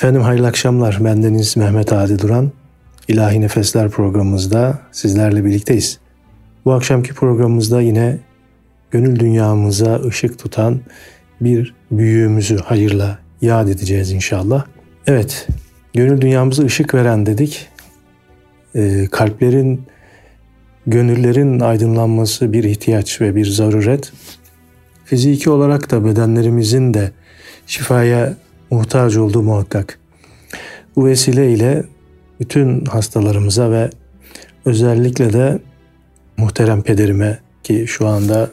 Efendim hayırlı akşamlar. Bendeniz Mehmet Adi Duran. İlahi Nefesler programımızda sizlerle birlikteyiz. Bu akşamki programımızda yine gönül dünyamıza ışık tutan bir büyüğümüzü hayırla yad edeceğiz inşallah. Evet, gönül dünyamıza ışık veren dedik. Ee, kalplerin, gönüllerin aydınlanması bir ihtiyaç ve bir zaruret. Fiziki olarak da bedenlerimizin de şifaya muhtaç olduğu muhakkak. Bu vesile ile bütün hastalarımıza ve özellikle de muhterem pederime ki şu anda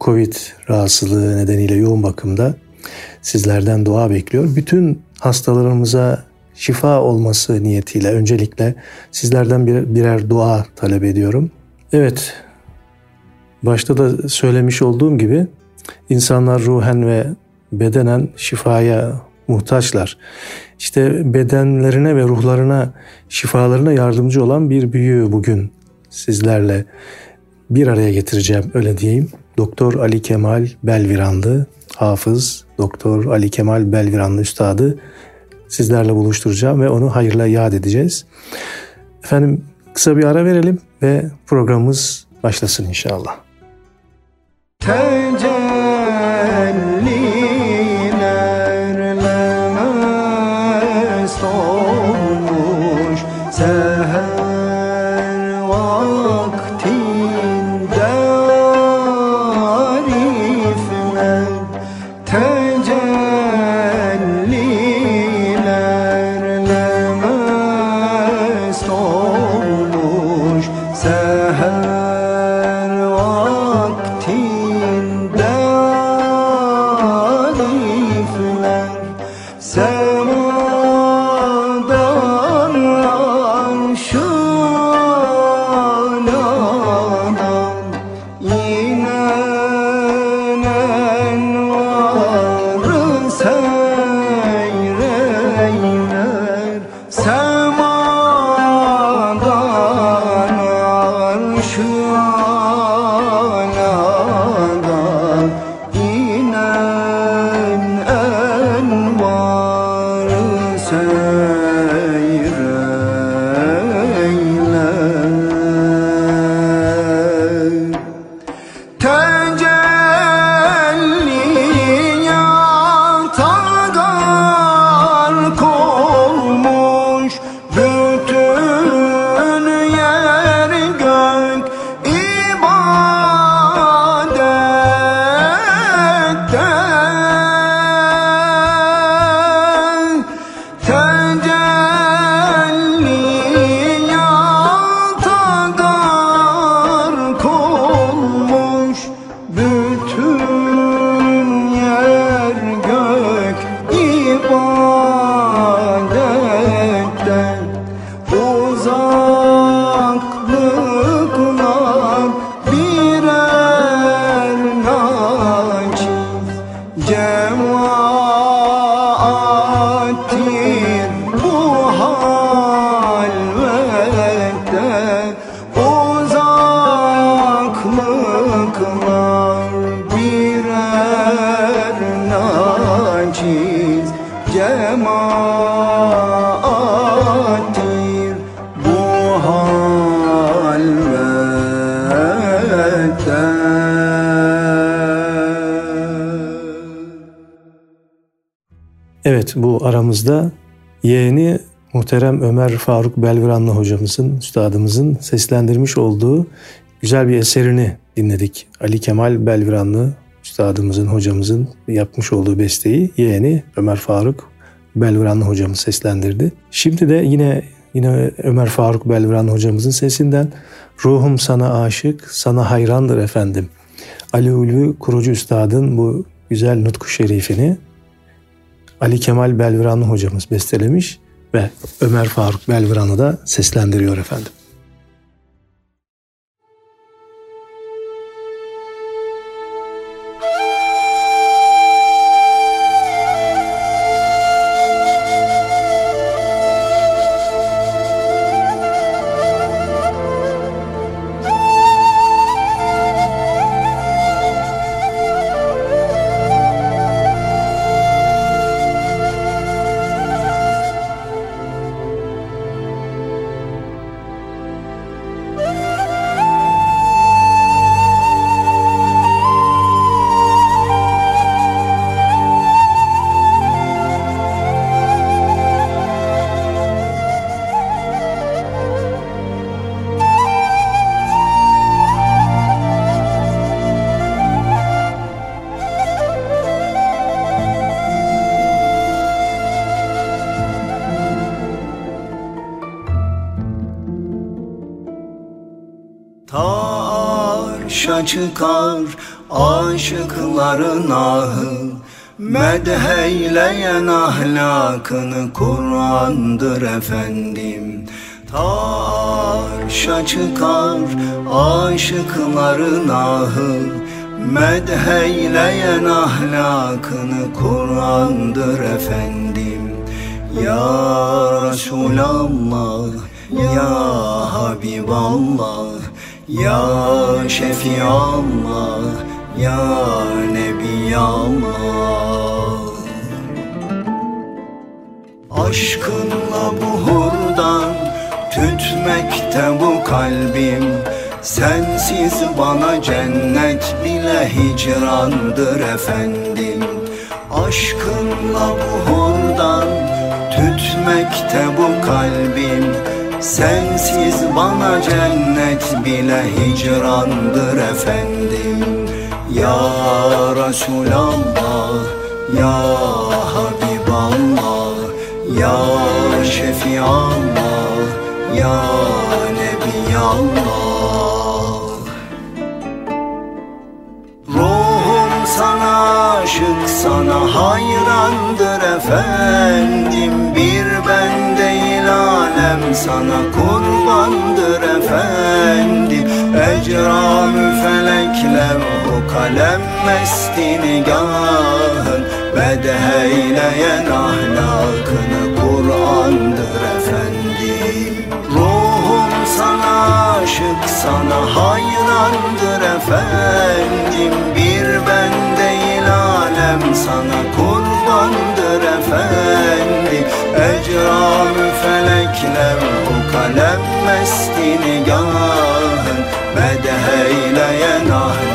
Covid rahatsızlığı nedeniyle yoğun bakımda sizlerden dua bekliyor. Bütün hastalarımıza şifa olması niyetiyle öncelikle sizlerden bir, birer dua talep ediyorum. Evet, başta da söylemiş olduğum gibi insanlar ruhen ve bedenen şifaya muhtaçlar. İşte bedenlerine ve ruhlarına şifalarına yardımcı olan bir büyüğü bugün sizlerle bir araya getireceğim öyle diyeyim. Doktor Ali Kemal Belviranlı, hafız Doktor Ali Kemal Belviranlı Üstadı sizlerle buluşturacağım ve onu hayırla yad edeceğiz. Efendim kısa bir ara verelim ve programımız başlasın inşallah. Tecelli bu aramızda yeğeni muhterem Ömer Faruk Belviranlı hocamızın, üstadımızın seslendirmiş olduğu güzel bir eserini dinledik. Ali Kemal Belviranlı üstadımızın, hocamızın yapmış olduğu besteyi yeğeni Ömer Faruk Belviranlı hocamız seslendirdi. Şimdi de yine yine Ömer Faruk Belviranlı hocamızın sesinden Ruhum sana aşık, sana hayrandır efendim. Ali Ulvi Kurucu Üstad'ın bu güzel nutku şerifini Ali Kemal Belviranlı hocamız bestelemiş ve Ömer Faruk Belviranlı da seslendiriyor efendim. Arşa çıkar aşıkların ahı. Medheyleyen ahlakını Kur'an'dır efendim. Taşa çıkar aşıkların ahı. Medheyleyen ahlakını Kur'an'dır efendim. Ya Resulallah Ya Habiballah Ya Şefiallah Ya Nebiyallah Aşkınla buhurdan tütmekte bu kalbim. Sensiz bana cennet bile hicrandır efendim. Aşkınla buhurdan tütmekte bu kalbim Sensiz bana cennet bile hicrandır efendim. Ya Resulallah, Ya Habiballah, Ya Şefiallah, Ya Nebiyallah. Ruhum sana aşık, sana hayrandır efendim. Bir ben sana kurbandır efendim Ecramü felekle o kalem mesti nigahın Bedheyleyen ahlakını Kur'an'dır efendim Ruhum sana aşık, sana hayrandır efendim Bir ben değil alem sana kurbandır efendim Ecramü felekle o kalem mesti nigahın Bedheyleyen ahlakını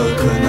ahlakını Kur'an'dır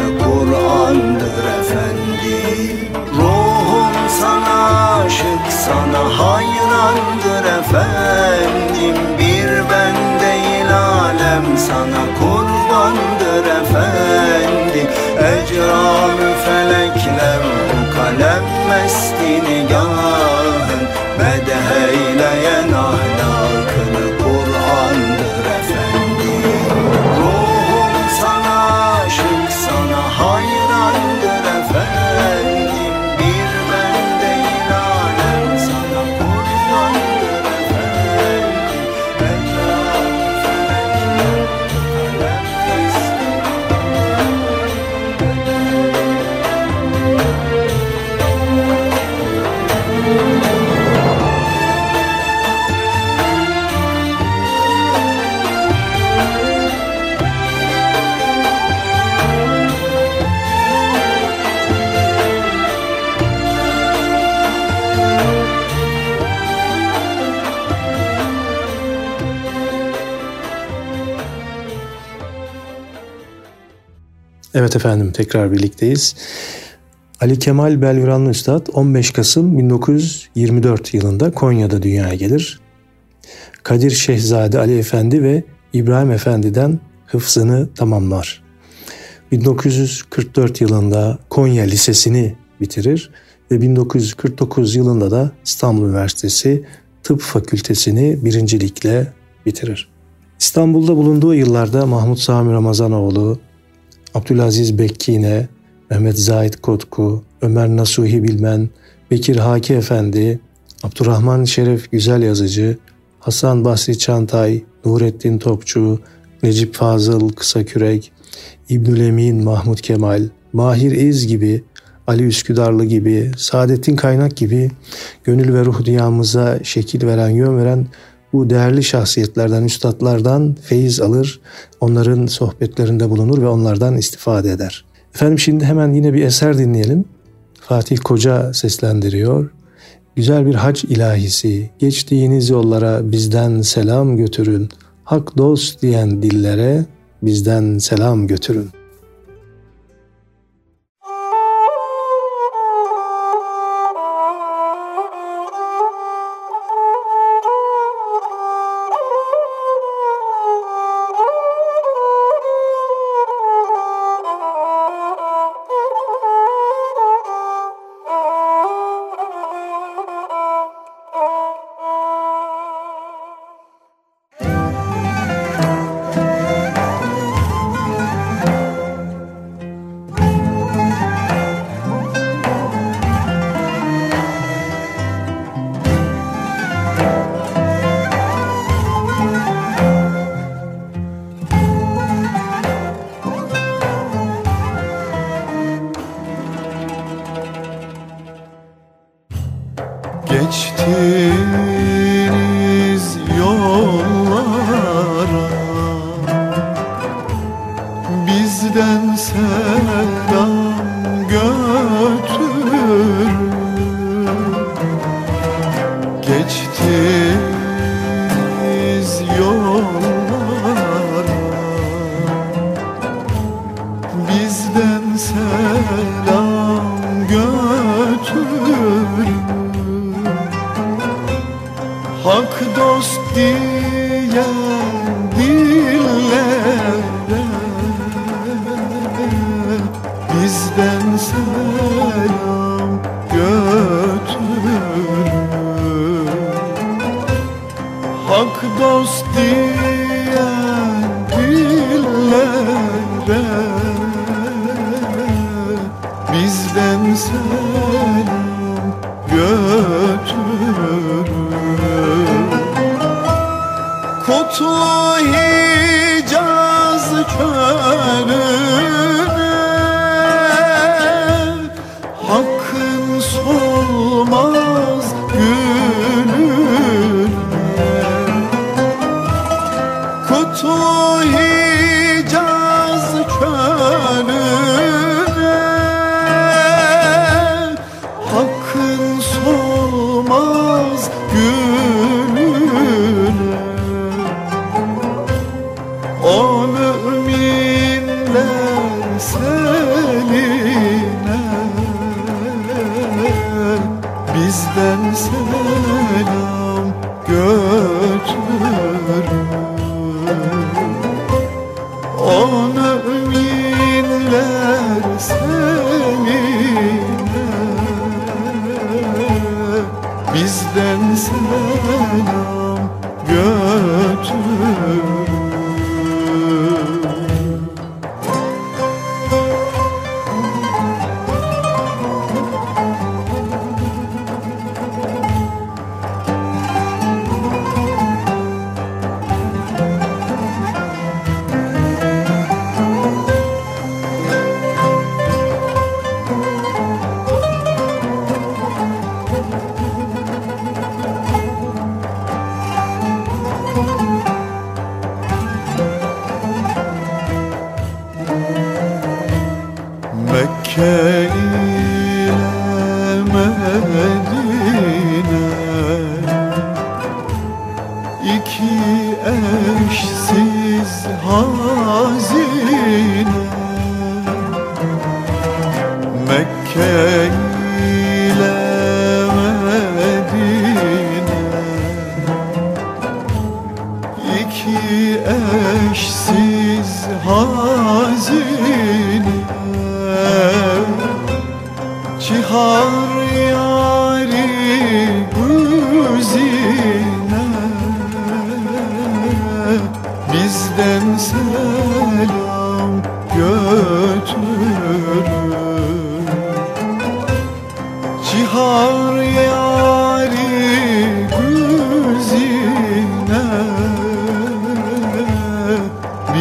Evet efendim tekrar birlikteyiz. Ali Kemal Belviranlı Üstad 15 Kasım 1924 yılında Konya'da dünyaya gelir. Kadir Şehzade Ali Efendi ve İbrahim Efendi'den hıfzını tamamlar. 1944 yılında Konya Lisesi'ni bitirir ve 1949 yılında da İstanbul Üniversitesi Tıp Fakültesini birincilikle bitirir. İstanbul'da bulunduğu yıllarda Mahmut Sami Ramazanoğlu, Abdülaziz Bekkine, Mehmet Zahid Kotku, Ömer Nasuhi Bilmen, Bekir Haki Efendi, Abdurrahman Şeref Güzel Yazıcı, Hasan Basri Çantay, Nurettin Topçu, Necip Fazıl Kısakürek, İbnül Emin Mahmut Kemal, Mahir İz gibi, Ali Üsküdarlı gibi, Saadettin Kaynak gibi gönül ve ruh dünyamıza şekil veren, yön veren bu değerli şahsiyetlerden, üstadlardan feyiz alır, onların sohbetlerinde bulunur ve onlardan istifade eder. Efendim şimdi hemen yine bir eser dinleyelim. Fatih Koca seslendiriyor. Güzel bir hac ilahisi, geçtiğiniz yollara bizden selam götürün. Hak dost diyen dillere bizden selam götürün. meus dias.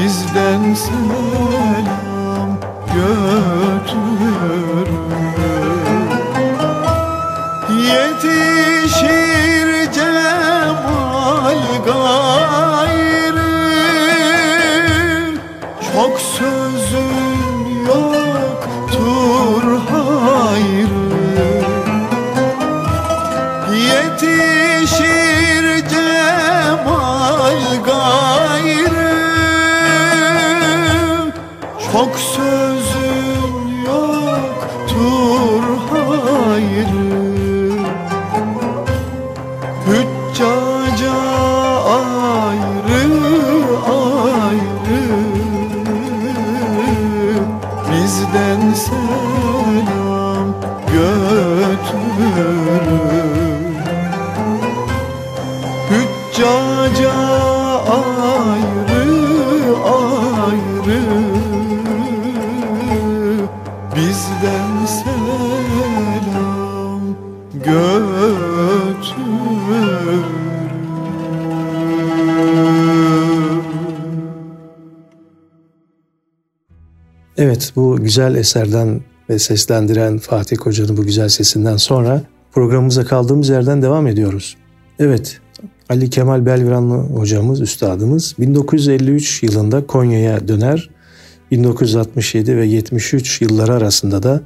Evet bu güzel eserden ve seslendiren Fatih Koca'nın bu güzel sesinden sonra programımıza kaldığımız yerden devam ediyoruz. Evet Ali Kemal Belviranlı hocamız, üstadımız 1953 yılında Konya'ya döner. 1967 ve 73 yılları arasında da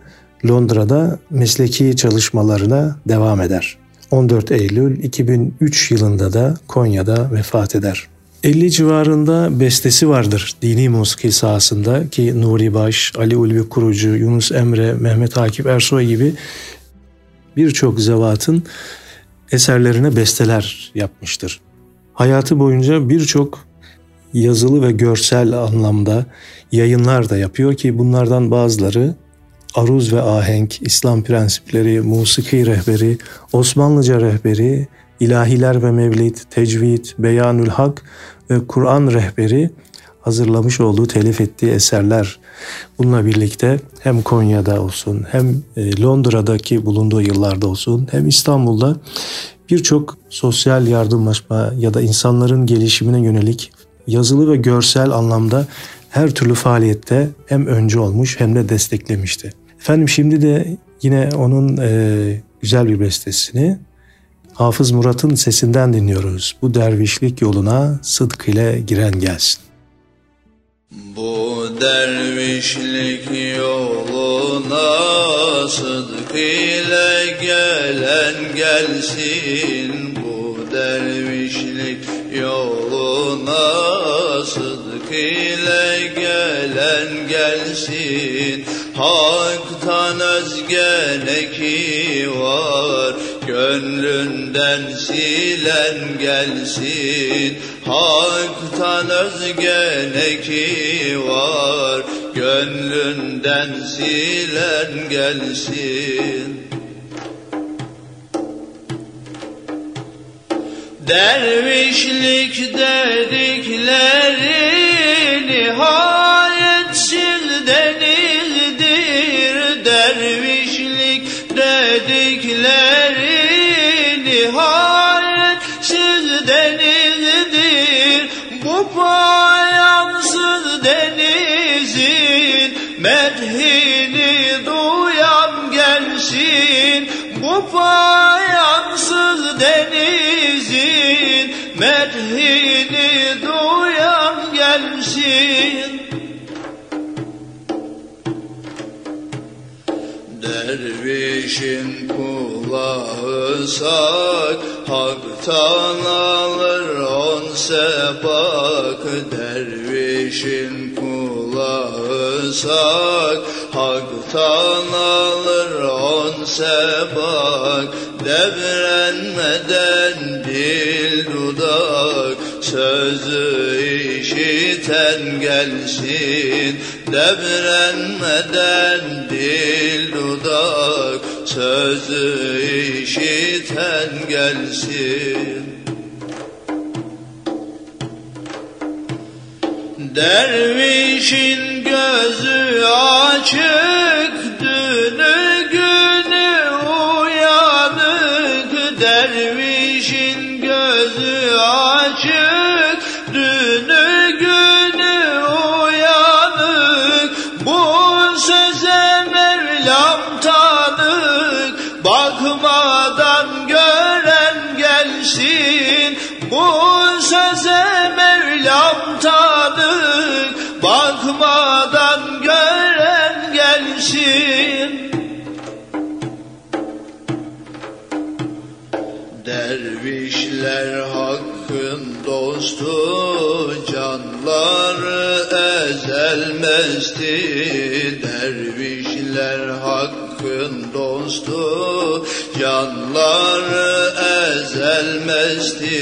Londra'da mesleki çalışmalarına devam eder. 14 Eylül 2003 yılında da Konya'da vefat eder. 50 civarında bestesi vardır dini musiki sahasında ki Nuri Baş, Ali Ulvi Kurucu, Yunus Emre, Mehmet Akif Ersoy gibi birçok zevatın eserlerine besteler yapmıştır. Hayatı boyunca birçok yazılı ve görsel anlamda yayınlar da yapıyor ki bunlardan bazıları Aruz ve Ahenk, İslam Prensipleri, Musiki Rehberi, Osmanlıca Rehberi, İlahiler ve Mevlid, Tecvid, Beyanül Hak ve Kur'an rehberi hazırlamış olduğu, telif ettiği eserler. Bununla birlikte hem Konya'da olsun, hem e, Londra'daki bulunduğu yıllarda olsun, hem İstanbul'da birçok sosyal yardımlaşma ya da insanların gelişimine yönelik yazılı ve görsel anlamda her türlü faaliyette hem öncü olmuş hem de desteklemişti. Efendim şimdi de yine onun e, güzel bir bestesini Hafız Murat'ın sesinden dinliyoruz. Bu dervişlik yoluna sıdk ile giren gelsin. Bu dervişlik yoluna sıdk ile gelen gelsin Bu dervişlik yoluna sıdk ile gelen gelsin Hak'tan özge ne ki Gönlünden silen gelsin. Hak'tan özge ne ki var. Gönlünden silen gelsin. Dervişlik dedikleri nihayetsiz denildir. Dervişlik dedikleri nihayetsiz denildir. Bu payansız denizin medhini duyan gelsin. Bu payansız denizin medhini duyan gelsin Dervişin kulağı sak Hak'tan alır on sebak. Dervişin kulağı Allah'ısak Hak'tan alır on sebak. Devrenmeden dil dudak Sözü işiten gelsin Devrenmeden dil dudak Sözü işiten gelsin. Dervişin gözü açık, Bu söze Mevlam tanık Bakmadan gören gelsin. Dervişler dostu Canları ezelmezdi. Dervişler hakkın dostu Canları ezelmezdi.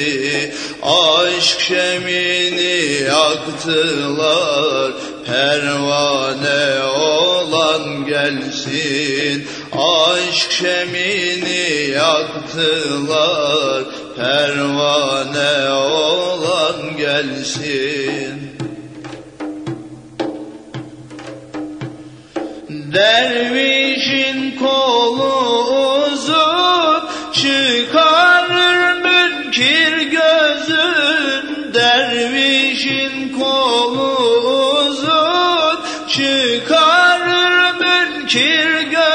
Aşk şemini yaktılar Pervane olan gelsin. Aşk şemini yaktılar Pervane olan gelsin. Dervişin kolu uzun çıkarır münkir gözün. Dervişin kolu uzun çıkarır münkir gözün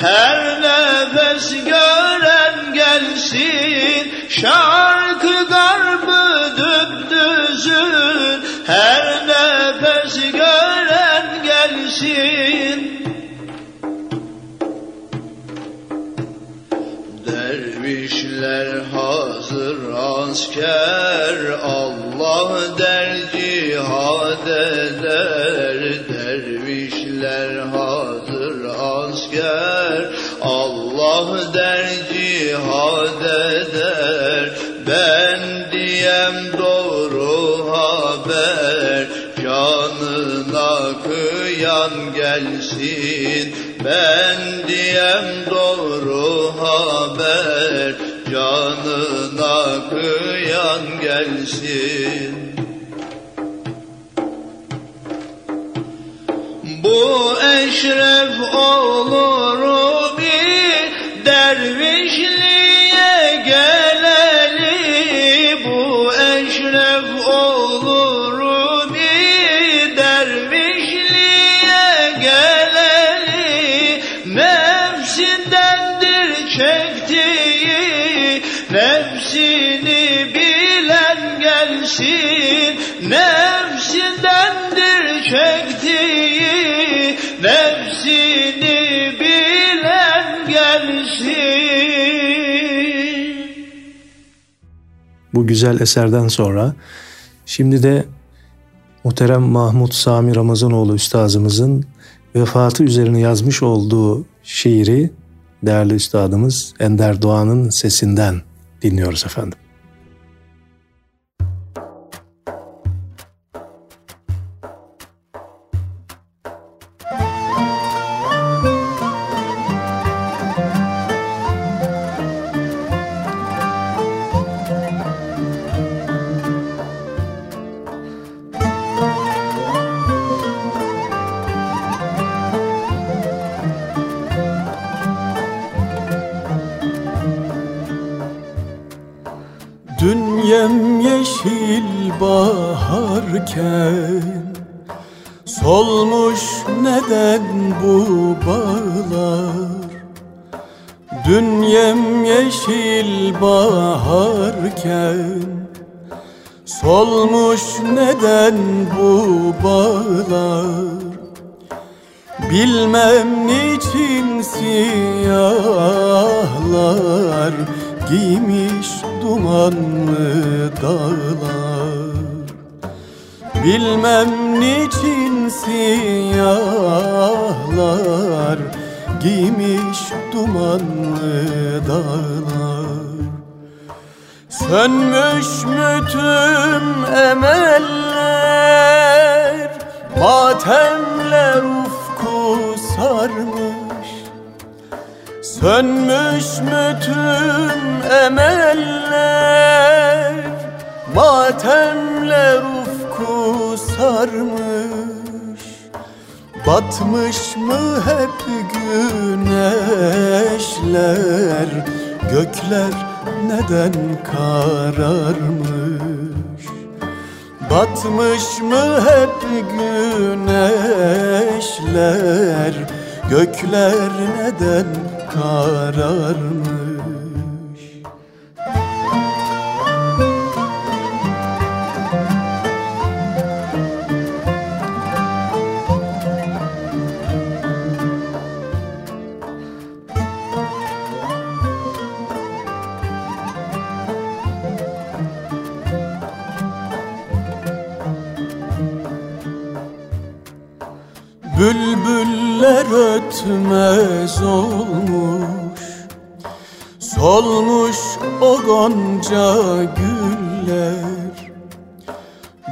her nefes gören gelsin Şarkı garbı düpdüzün her nefes gören gelsin. Dervişler hazır asker Allah der cihad eder. Dervişler hazır asker Allah der cihad eder. Ben diyem doğru haber. Canına kıyan gelsin. Ben diyem doğru haber. Canına kıyan gelsin eşref olur bir dervişliğe Bu güzel eserden sonra şimdi de muhterem Mahmut Sami Ramazanoğlu üstazımızın vefatı üzerine yazmış olduğu şiiri değerli üstadımız Ender Doğan'ın sesinden dinliyoruz efendim. Yeah. Emeller Matemler ufku sarmış. Batmış mı hep güneşler? Gökler neden kararmış? Batmış mı hep güneşler? Gökler neden kararmış Bülbüller ötmez olmuş. Solmuş o gonca güller.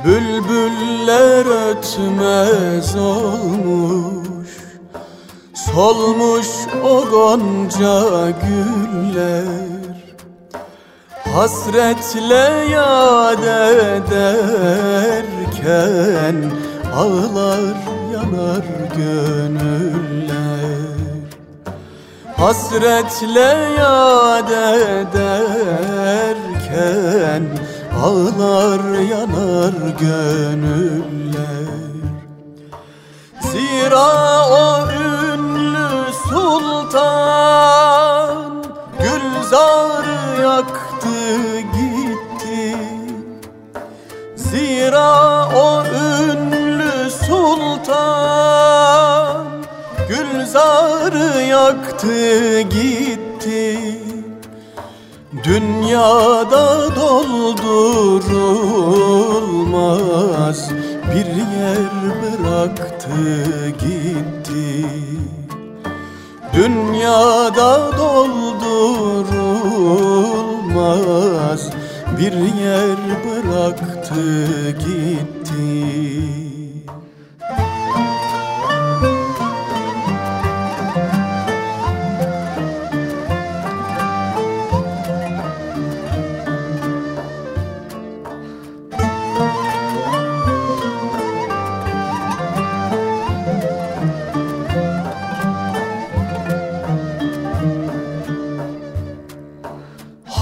Bülbüller ötmez olmuş. Solmuş o gonca güller. Hasretle yad ederken Ağlar yanar gönüller. Hasretle yad ederken Ağlar yanar gönüller. Zira o ünlü sultan Gülzarı yaktı gitti. Zira o sultan. Gülzarı yaktı gitti. Dünyada doldurulmaz bir yer bıraktı gitti. Dünyada doldurulmaz bir yer bıraktı gitti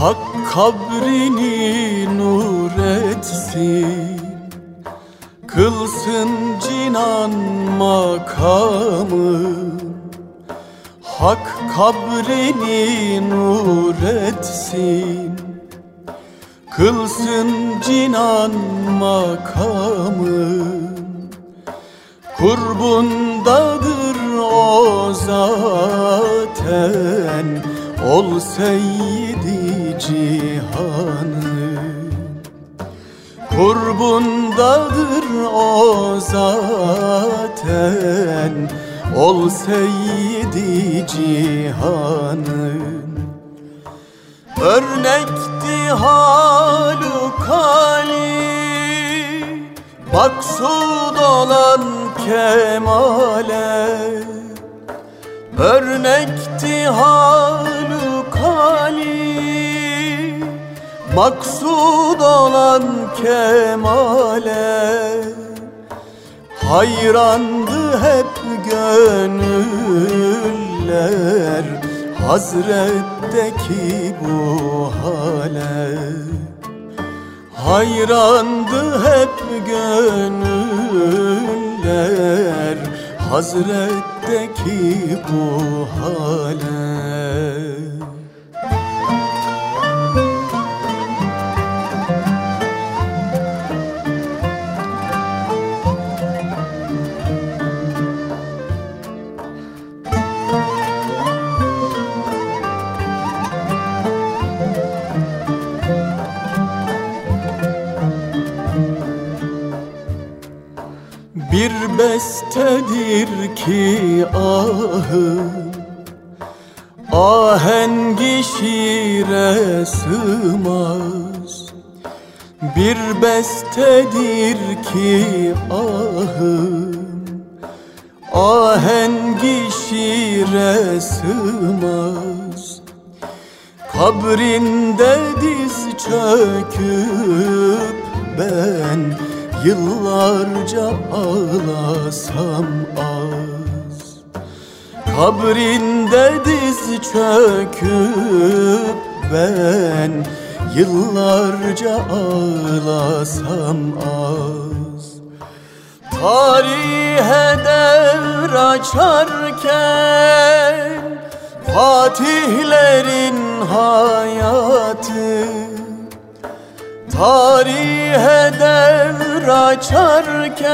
Hak kabrini nur etsin. Kılsın cinan makamı. Hak kabrini nur etsin. Kılsın cinan makamı. Kurbundadır o zaten. Ol seyyidi cihanı. Kurbundadır o zaten Ol seyyidi cihanın. Örnekti halukali Maksud olan kemale. Örnekti halukali Maksud olan kemale Hayrandı hep gönüller Hazretteki bu hale Hayrandı hep gönüller Hazretteki bu hale ağlasam az. Kabrinde diz çöküp ben Yıllarca ağlasam az. Tarihe devr açarken Fatihlerin hayatı. Tarihe devr açarken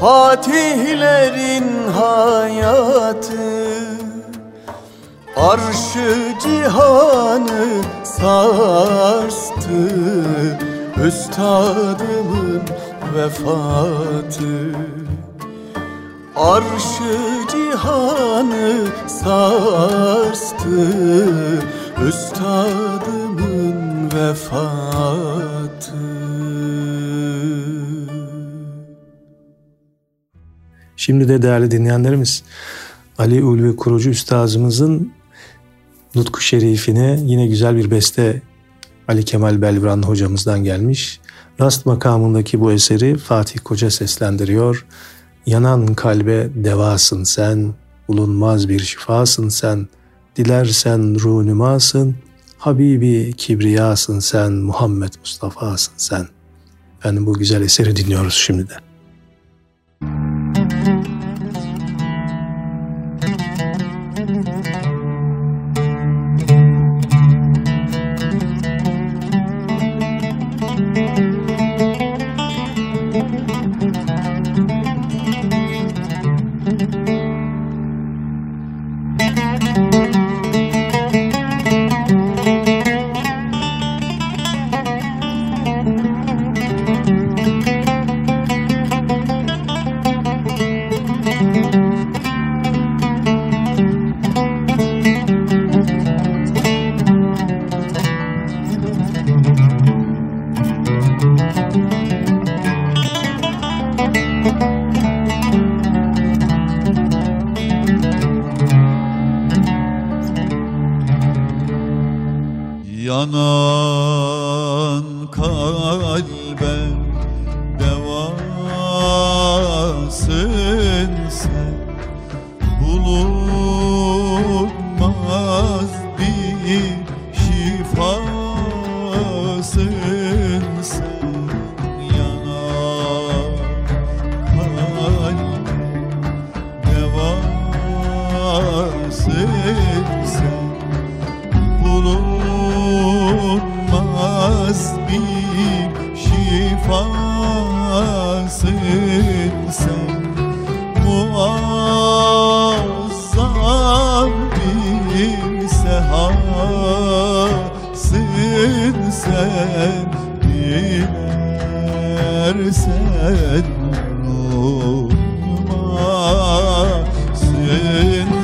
Fatihlerin hayatı Arşı cihanı sarstı Üstadımın vefatı. Arşı cihanı sarstı Üstadımın vefatı Şimdi de değerli dinleyenlerimiz Ali Ulvi Kurucu Üstazımızın Nutku Şerifine yine güzel bir beste Ali Kemal Belvran hocamızdan gelmiş. Rast makamındaki bu eseri Fatih Koca seslendiriyor. Yanan kalbe devasın sen, bulunmaz bir şifasın sen, dilersen ruhnumasın, Habibi kibriyasın sen, Muhammed Mustafa'sın sen. Efendim bu güzel eseri dinliyoruz şimdi de. Dilersen ruhmasın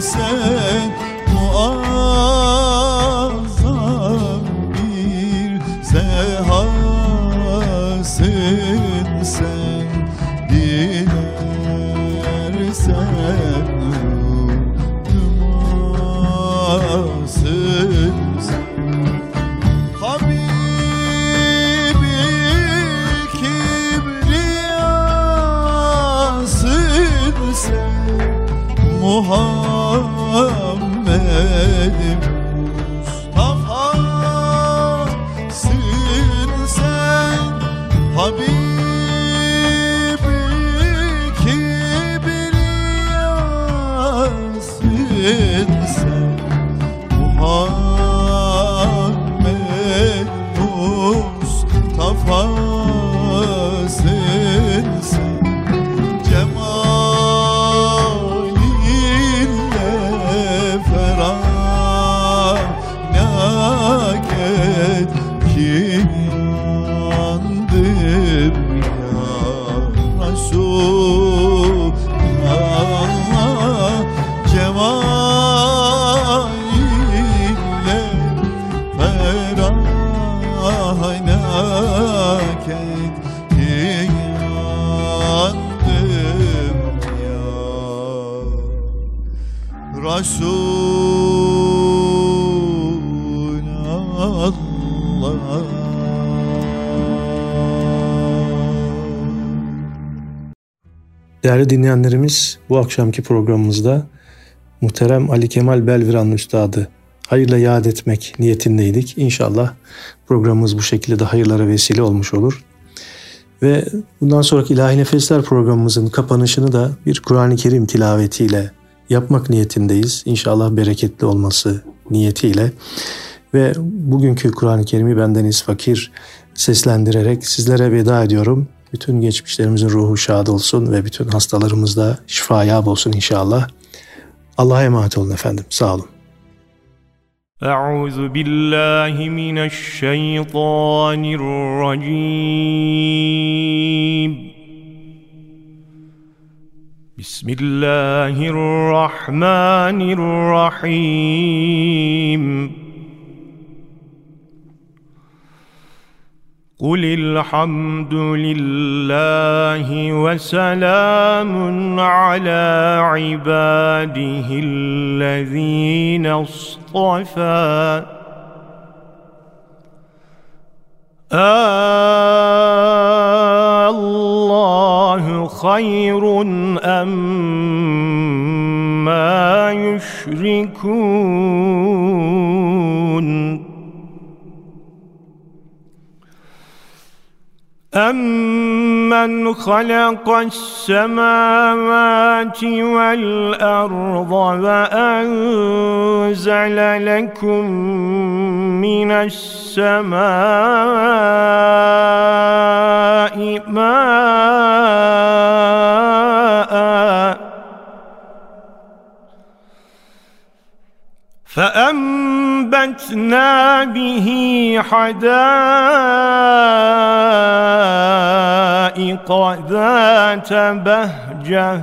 sen Değerli dinleyenlerimiz bu akşamki programımızda muhterem Ali Kemal Belviran Üstadı hayırla yad etmek niyetindeydik. İnşallah programımız bu şekilde de hayırlara vesile olmuş olur. Ve bundan sonraki İlahi Nefesler programımızın kapanışını da bir Kur'an-ı Kerim tilavetiyle yapmak niyetindeyiz. İnşallah bereketli olması niyetiyle. Ve bugünkü Kur'an-ı Kerim'i bendeniz fakir seslendirerek sizlere veda ediyorum. Bütün geçmişlerimizin ruhu şad olsun ve bütün hastalarımız da şifaya olsun inşallah. Allah'a emanet olun efendim. Sağ olun. أعوذ بالله من الشيطان الرجيم بسم الله الرحمن الرحيم. قل الحمد لله وسلام على عباده الذين اصطفى. آه الله خير أم ما يشركون أَمَّنْ خَلَقَ السَّمَاوَاتِ وَالْأَرْضَ وَأَنزَلَ لَكُم مِّنَ السَّمَاءِ مَاءً فأنبتنا به حدائق ذات بهجة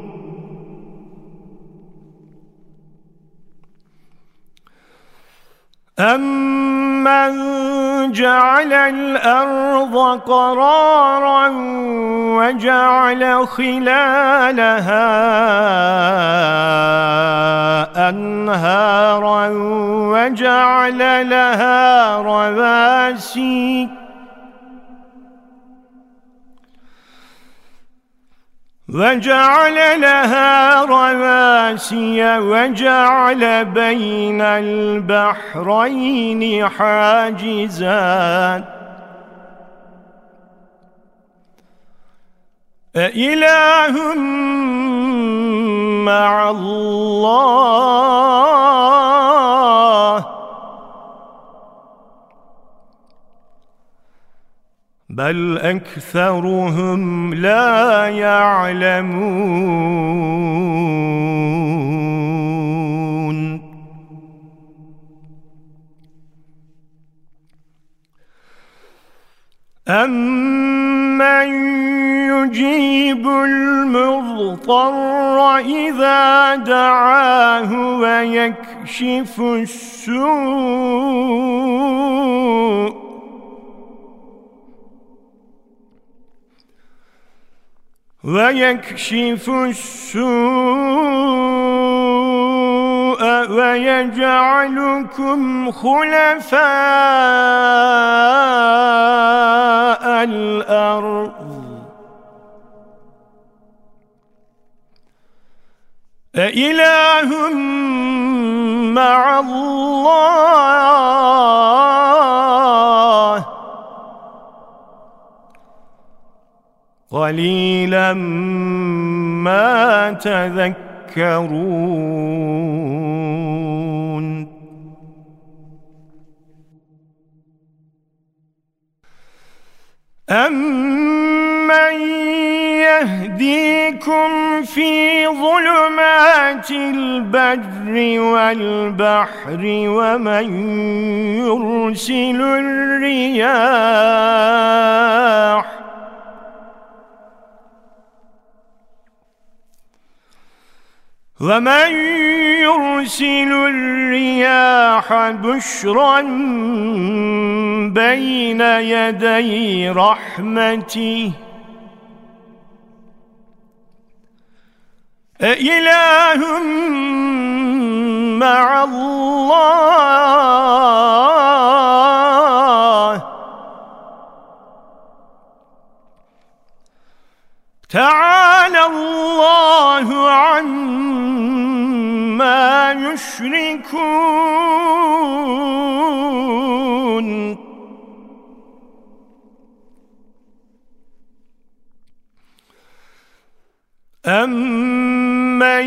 أَمَّنْ جَعَلَ الْأَرْضَ قَرَارًا وَجَعَلَ خِلَالَهَا أَنْهَارًا وَجَعَلَ لَهَا رَوَاسِيَ وجعل لها رواسي وجعل بين البحرين حاجزات. أإله مع الله. بل أكثرهم لا يعلمون. أمن يجيب المضطر إذا دعاه ويكشف السوء ويكشف السوء ويجعلكم خلفاء الأرض أإله مع الله قليلا ما تذكرون. أمن يهديكم في ظلمات البر والبحر ومن يرسل الرياح ومن يرسل الرياح بشرا بين يدي رحمته أإله مع الله تعالى الله عما يشركون. أمن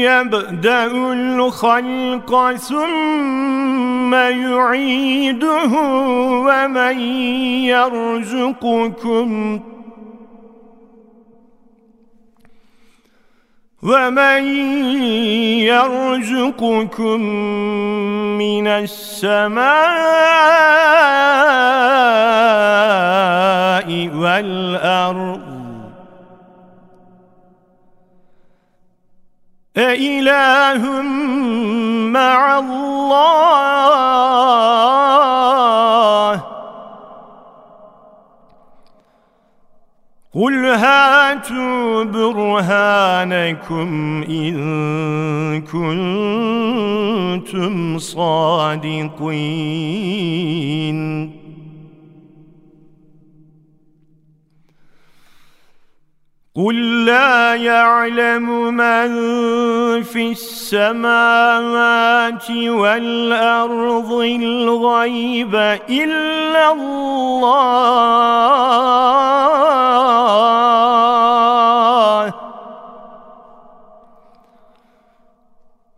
يبدأ الخلق ثم يعيده ومن يرزقكم ومن يرزقكم من السماء والأرض أإله مع الله قل هاتوا برهانكم إن كنتم صادقين قل لا يعلم من في السماوات والأرض الغيب إلا الله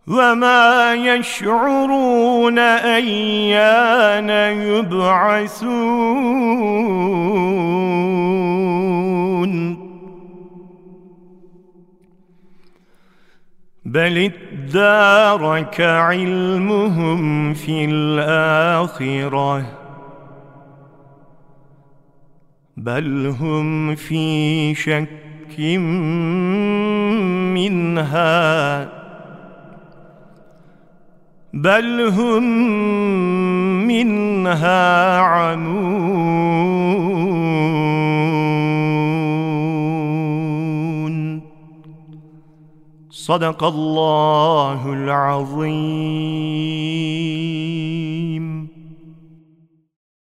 وما يشعرون أيان يبعثون بل ادارك علمهم في الآخرة بل هم في شك منها بل هم منها عمون صدق الله العظيم.